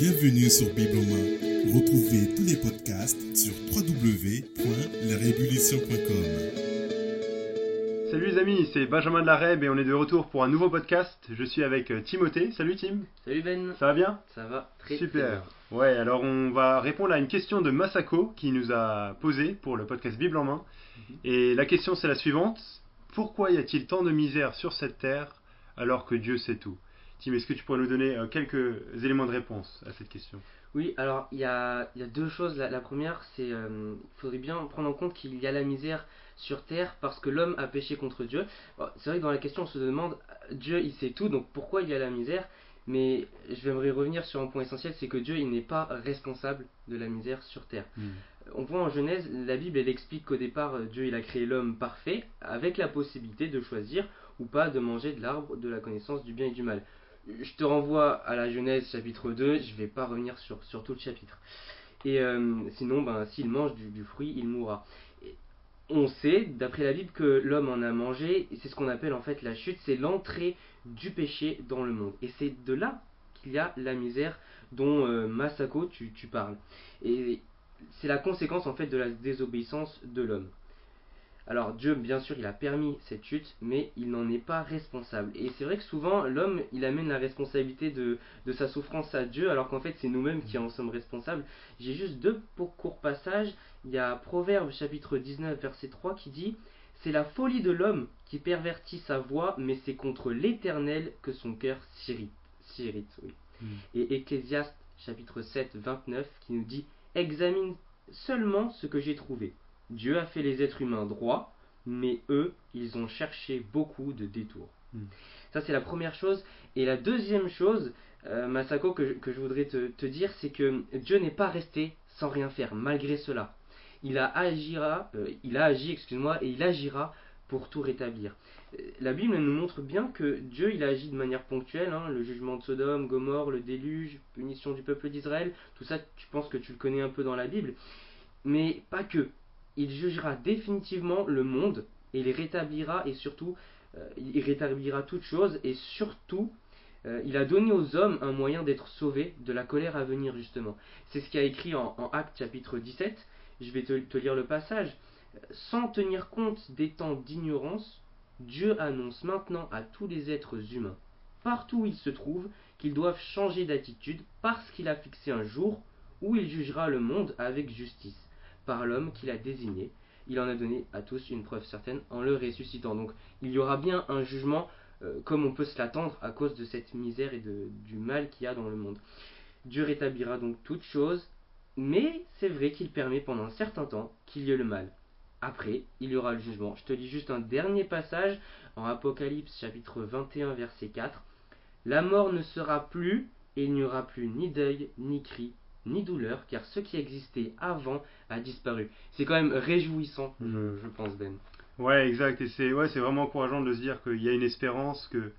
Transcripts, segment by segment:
Bienvenue sur Bible en main. Retrouvez tous les podcasts sur www.larévolution.com. Salut les amis, c'est Benjamin de la Reb et on est de retour pour un nouveau podcast. Je suis avec euh, Timothée. Salut Tim, Salut Ben, ça va bien? Ça va très Super. très Ouais, alors on va répondre à une question de Masako qui nous a posée pour le podcast Bible en main. Mhm. Et la question c'est la suivante. Pourquoi y a-t-il tant de misère sur cette terre alors que Dieu sait tout? Tim, est-ce que tu pourrais nous donner euh, quelques éléments de réponse à cette question? Oui, alors il y a, il y a deux choses. La, la première, c'est euh, il faudrait bien prendre en compte qu'il y a la misère sur terre parce que l'homme a péché contre Dieu. Bon, c'est vrai que dans la question, on se demande Dieu, il sait tout, donc pourquoi il y a la misère? Mais je vais revenir sur un point essentiel, c'est que Dieu, il n'est pas responsable de la misère sur terre. On voit en Genèse, la Bible, elle explique qu'au départ, euh, Dieu, il a créé l'homme parfait, avec la possibilité de choisir ou pas de manger de l'arbre de la connaissance du bien et du mal. Je te renvoie à la Genèse chapitre 2, je vais pas revenir sur, tout le chapitre. Et euh, sinon, ben, s'il mange du, fruit, il mourra. On sait, d'après la Bible, que l'homme en a mangé, et c'est ce qu'on appelle en fait la chute, c'est l'entrée du péché dans le monde. Et c'est de là qu'il y a la misère dont euh, Masako tu, tu parles. Et c'est la conséquence en fait de la désobéissance de l'homme. Alors Dieu, bien sûr, il a permis cette chute, mais il n'en est pas responsable. Et c'est vrai que souvent, l'homme, il amène la responsabilité de, de sa souffrance à Dieu, alors qu'en fait, c'est nous-mêmes qui en sommes responsables. J'ai juste deux pour courts passages. Il y a Proverbe chapitre 19, verset 3 qui dit C'est la folie de l'homme qui pervertit sa voix, mais c'est contre l'Éternel que son cœur s'irrite. s'irrite, oui. Et Ecclésiaste chapitre 7, 29 qui nous dit Examine seulement ce que j'ai trouvé. Dieu a fait les êtres humains droits, mais eux, ils ont cherché beaucoup de détours. Mm. Ça, c'est la première chose. Et la deuxième chose, euh, Masako, que, je- que je voudrais te, te dire, c'est que Dieu n'est pas resté sans rien faire, malgré cela. Il a, agira, euh, il a agi, excuse-moi, et il agira pour tout rétablir. Euh, La Bible nous montre bien que Dieu il a agi de manière ponctuelle, hein, le jugement de Sodome, Gomorre, le déluge, punition du peuple d'Israël, tout ça tu penses que tu le connais un peu dans la Bible, mais pas que. Il jugera définitivement le monde et il rétablira et surtout euh, il rétablira toutes choses et surtout euh, il a donné aux hommes un moyen d'être sauvés de la colère à venir justement. C'est ce qui a écrit en, Actes chapitre 17. Je vais te, te lire le passage. Sans tenir compte des temps d'ignorance, Dieu annonce maintenant à tous les êtres humains, partout où ils se trouvent, qu'ils doivent changer d'attitude parce qu'il a fixé un jour où il jugera le monde avec justice par l'homme qu'il a désigné. Il en a donné à tous une preuve certaine en le ressuscitant. Donc il y aura bien un jugement euh, comme on peut se l'attendre à cause de cette misère et du mal qu'il y a dans le monde. Dieu rétablira donc toutes choses, mais c'est vrai qu'il permet pendant un certain temps qu'il y ait le mal. Après, il y aura le jugement. Je te lis juste un dernier passage en Apocalypse chapitre 21 verset 4. La mort ne sera plus et il n'y aura plus ni deuil, ni cri, ni douleur, car ce qui existait avant a disparu. C'est quand même réjouissant, je, je pense Ben. Ouais, exact. Et c'est ouais, vraiment encourageant de se dire qu'il y a une espérance, que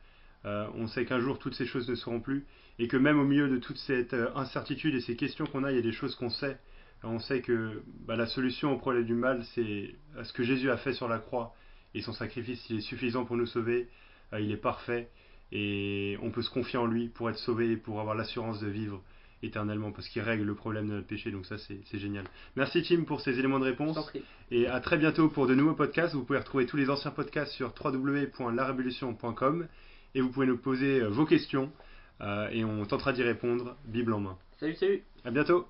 euh, on sait qu'un jour toutes ces choses ne seront plus, et que même au milieu de toute cette euh, incertitude et ces questions qu'on a, il y a des choses qu'on sait. On sait que bah, la solution au problème du mal, c'est euh, ce que Jésus a fait sur la croix, et son sacrifice, il est suffisant pour nous sauver. euh, il est parfait, et on peut se confier en lui pour être sauvé, et pour avoir l'assurance de vivre éternellement, parce qu'il règle le problème de notre péché. Donc ça, c'est génial. Merci Tim pour ces éléments de réponse. Et à très bientôt pour de nouveaux podcasts. Vous pouvez retrouver tous les anciens podcasts sur www.larévolution.com et vous pouvez nous poser euh, vos questions euh, et on tentera d'y répondre, Bible en main. Salut, salut À bientôt